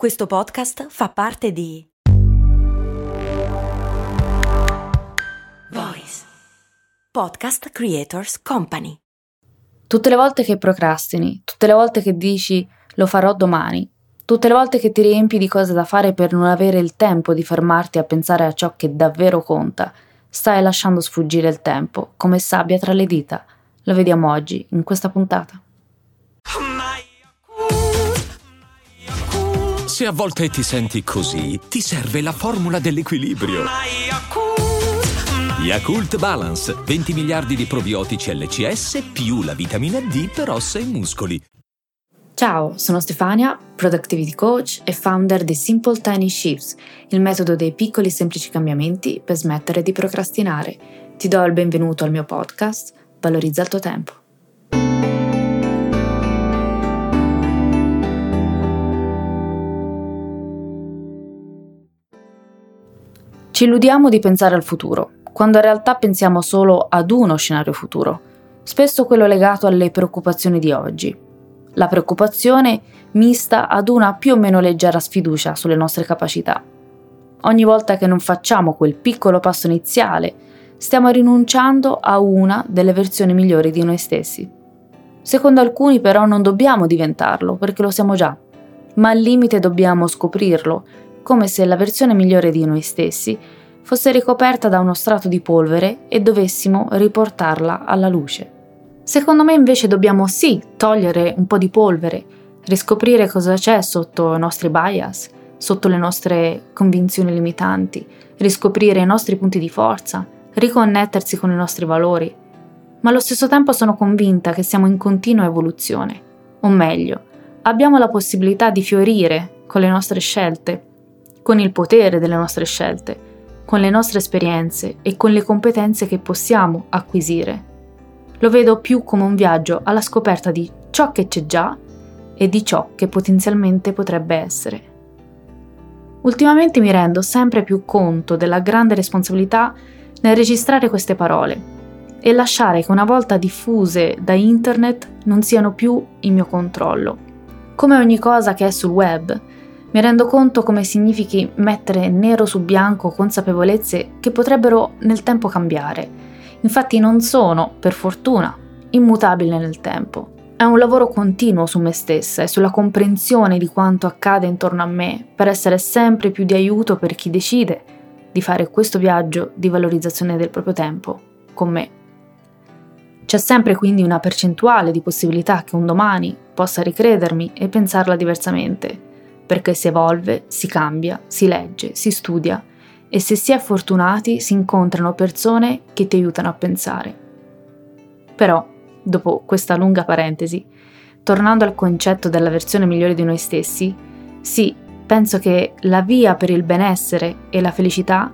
Questo podcast fa parte di Voice Podcast Creators Company. Tutte le volte che procrastini, tutte le volte che dici lo farò domani, tutte le volte che ti riempi di cose da fare per non avere il tempo di fermarti a pensare a ciò che davvero conta, stai lasciando sfuggire il tempo come sabbia tra le dita. Lo vediamo oggi in questa puntata. Se a volte ti senti così, ti serve la formula dell'equilibrio. Yakult Balance, 20 miliardi di probiotici LCS più la vitamina D per ossa e muscoli. Ciao, sono Stefania, Productivity Coach e founder di Simple Tiny Shifts, il metodo dei piccoli semplici cambiamenti per smettere di procrastinare. Ti do il benvenuto al mio podcast, Valorizza il tuo tempo. Ci illudiamo di pensare al futuro, quando in realtà pensiamo solo ad uno scenario futuro, spesso quello legato alle preoccupazioni di oggi. La preoccupazione mista ad una più o meno leggera sfiducia sulle nostre capacità. Ogni volta che non facciamo quel piccolo passo iniziale, stiamo rinunciando a una delle versioni migliori di noi stessi. Secondo alcuni però non dobbiamo diventarlo perché lo siamo già, ma al limite dobbiamo scoprirlo come se la versione migliore di noi stessi fosse ricoperta da uno strato di polvere e dovessimo riportarla alla luce. Secondo me invece dobbiamo sì togliere un po' di polvere, riscoprire cosa c'è sotto i nostri bias, sotto le nostre convinzioni limitanti, riscoprire i nostri punti di forza, riconnettersi con i nostri valori. Ma allo stesso tempo sono convinta che siamo in continua evoluzione, o meglio, abbiamo la possibilità di fiorire con le nostre scelte con il potere delle nostre scelte, con le nostre esperienze e con le competenze che possiamo acquisire. Lo vedo più come un viaggio alla scoperta di ciò che c'è già e di ciò che potenzialmente potrebbe essere. Ultimamente mi rendo sempre più conto della grande responsabilità nel registrare queste parole e lasciare che una volta diffuse da internet non siano più in mio controllo. Come ogni cosa che è sul web, mi rendo conto come significhi mettere nero su bianco consapevolezze che potrebbero nel tempo cambiare. Infatti non sono, per fortuna, immutabile nel tempo. È un lavoro continuo su me stessa e sulla comprensione di quanto accade intorno a me per essere sempre più di aiuto per chi decide di fare questo viaggio di valorizzazione del proprio tempo con me. C'è sempre quindi una percentuale di possibilità che un domani possa ricredermi e pensarla diversamente perché si evolve, si cambia, si legge, si studia e se si è fortunati si incontrano persone che ti aiutano a pensare. Però, dopo questa lunga parentesi, tornando al concetto della versione migliore di noi stessi, sì, penso che la via per il benessere e la felicità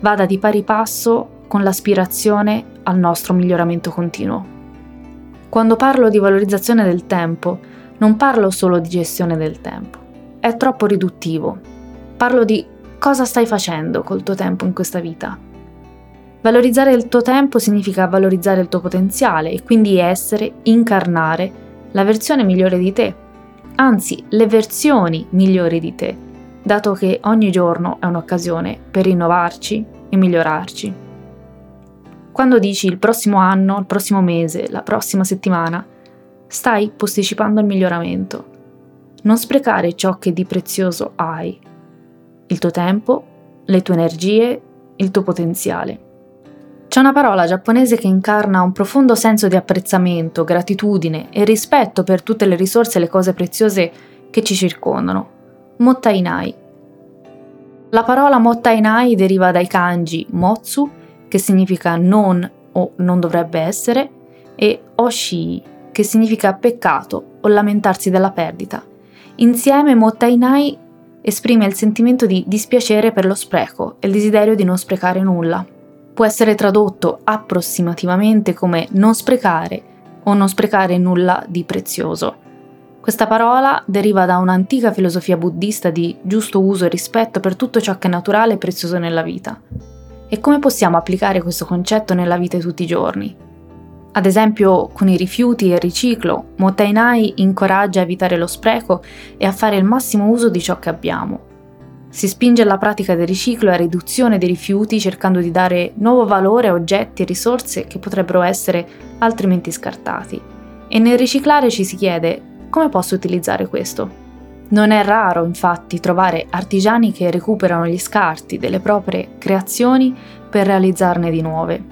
vada di pari passo con l'aspirazione al nostro miglioramento continuo. Quando parlo di valorizzazione del tempo, non parlo solo di gestione del tempo è troppo riduttivo. Parlo di cosa stai facendo col tuo tempo in questa vita. Valorizzare il tuo tempo significa valorizzare il tuo potenziale e quindi essere, incarnare la versione migliore di te, anzi le versioni migliori di te, dato che ogni giorno è un'occasione per rinnovarci e migliorarci. Quando dici il prossimo anno, il prossimo mese, la prossima settimana, stai posticipando il miglioramento non sprecare ciò che di prezioso hai, il tuo tempo, le tue energie, il tuo potenziale. C'è una parola giapponese che incarna un profondo senso di apprezzamento, gratitudine e rispetto per tutte le risorse e le cose preziose che ci circondano. Mottainai. La parola mottainai deriva dai kanji motsu, che significa non o non dovrebbe essere, e oshii, che significa peccato o lamentarsi della perdita. Insieme Mottainai esprime il sentimento di dispiacere per lo spreco e il desiderio di non sprecare nulla. Può essere tradotto approssimativamente come non sprecare o non sprecare nulla di prezioso. Questa parola deriva da un'antica filosofia buddista di giusto uso e rispetto per tutto ciò che è naturale e prezioso nella vita. E come possiamo applicare questo concetto nella vita di tutti i giorni? Ad esempio, con i rifiuti e il riciclo, Mottainai incoraggia a evitare lo spreco e a fare il massimo uso di ciò che abbiamo. Si spinge alla pratica del riciclo e a riduzione dei rifiuti cercando di dare nuovo valore a oggetti e risorse che potrebbero essere altrimenti scartati. E nel riciclare ci si chiede come posso utilizzare questo? Non è raro infatti trovare artigiani che recuperano gli scarti delle proprie creazioni per realizzarne di nuove.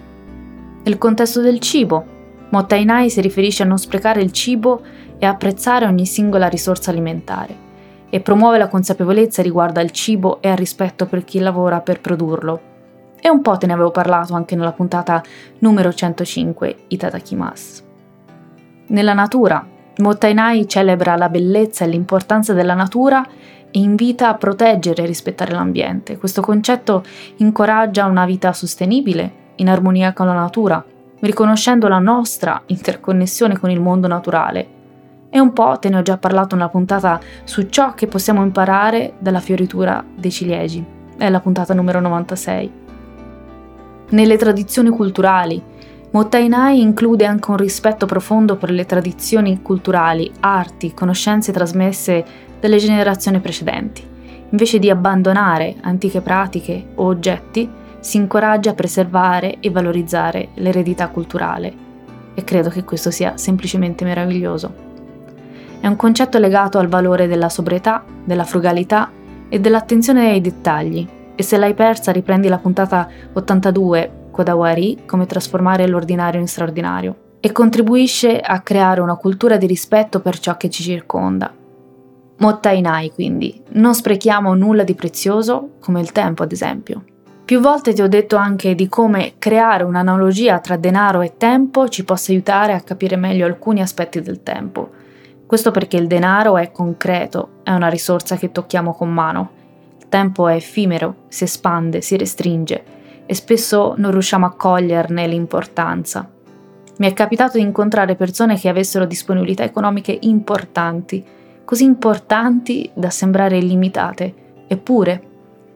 Nel contesto del cibo, Mottainai si riferisce a non sprecare il cibo e apprezzare ogni singola risorsa alimentare e promuove la consapevolezza riguardo al cibo e al rispetto per chi lavora per produrlo. E un po' te ne avevo parlato anche nella puntata numero 105, Itadakimasu. Nella natura, Mottainai celebra la bellezza e l'importanza della natura e invita a proteggere e rispettare l'ambiente. Questo concetto incoraggia una vita sostenibile, in armonia con la natura, riconoscendo la nostra interconnessione con il mondo naturale. E un po' te ne ho già parlato nella puntata su ciò che possiamo imparare dalla fioritura dei ciliegi. È la puntata numero 96. Nelle tradizioni culturali, Mottainai include anche un rispetto profondo per le tradizioni culturali, arti, conoscenze trasmesse dalle generazioni precedenti. Invece di abbandonare antiche pratiche o oggetti, si incoraggia a preservare e valorizzare l'eredità culturale e credo che questo sia semplicemente meraviglioso. È un concetto legato al valore della sobrietà, della frugalità e dell'attenzione ai dettagli e se l'hai persa riprendi la puntata 82 Kodawari come trasformare l'ordinario in straordinario e contribuisce a creare una cultura di rispetto per ciò che ci circonda. Mottainai quindi, non sprechiamo nulla di prezioso come il tempo ad esempio. Più volte ti ho detto anche di come creare un'analogia tra denaro e tempo ci possa aiutare a capire meglio alcuni aspetti del tempo. Questo perché il denaro è concreto, è una risorsa che tocchiamo con mano. Il tempo è effimero, si espande, si restringe e spesso non riusciamo a coglierne l'importanza. Mi è capitato di incontrare persone che avessero disponibilità economiche importanti, così importanti da sembrare illimitate, eppure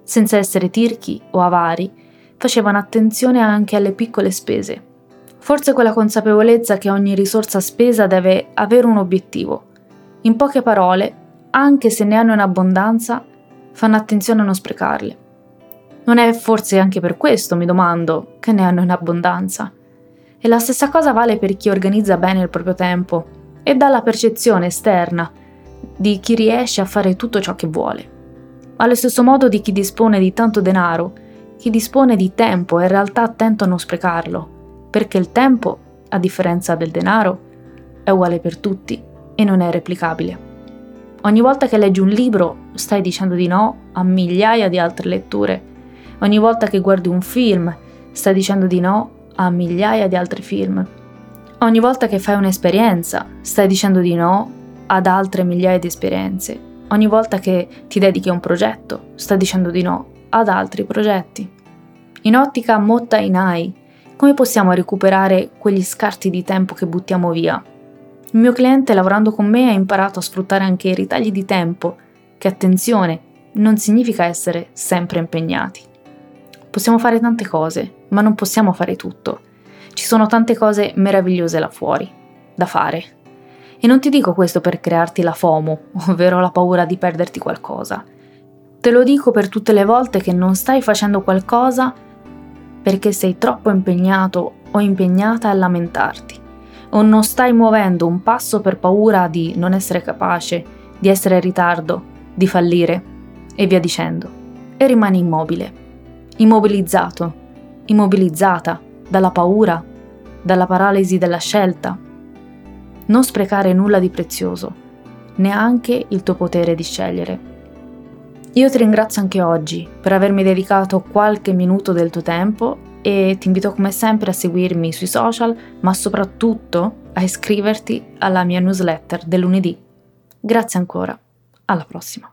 senza essere tirchi o avari, facevano attenzione anche alle piccole spese. Forse quella consapevolezza che ogni risorsa spesa deve avere un obiettivo. In poche parole, anche se ne hanno in abbondanza, fanno attenzione a non sprecarle. Non è forse anche per questo, mi domando, che ne hanno in abbondanza. E la stessa cosa vale per chi organizza bene il proprio tempo e dà la percezione esterna di chi riesce a fare tutto ciò che vuole. Allo stesso modo di chi dispone di tanto denaro, chi dispone di tempo è in realtà attento a non sprecarlo, perché il tempo, a differenza del denaro, è uguale per tutti e non è replicabile. Ogni volta che leggi un libro stai dicendo di no a migliaia di altre letture. Ogni volta che guardi un film stai dicendo di no a migliaia di altri film. Ogni volta che fai un'esperienza stai dicendo di no ad altre migliaia di esperienze Ogni volta che ti dedichi a un progetto, sta dicendo di no ad altri progetti. In ottica Motta Inai, come possiamo recuperare quegli scarti di tempo che buttiamo via? Il mio cliente lavorando con me ha imparato a sfruttare anche i ritagli di tempo, che attenzione, non significa essere sempre impegnati. Possiamo fare tante cose, ma non possiamo fare tutto. Ci sono tante cose meravigliose là fuori, da fare. E non ti dico questo per crearti la FOMO, ovvero la paura di perderti qualcosa. Te lo dico per tutte le volte che non stai facendo qualcosa perché sei troppo impegnato o impegnata a lamentarti, o non stai muovendo un passo per paura di non essere capace, di essere in ritardo, di fallire, e via dicendo. E rimani immobile, immobilizzato, immobilizzata dalla paura, dalla paralisi della scelta, non sprecare nulla di prezioso, neanche il tuo potere di scegliere. Io ti ringrazio anche oggi per avermi dedicato qualche minuto del tuo tempo e ti invito come sempre a seguirmi sui social, ma soprattutto a iscriverti alla mia newsletter del lunedì. Grazie ancora, alla prossima.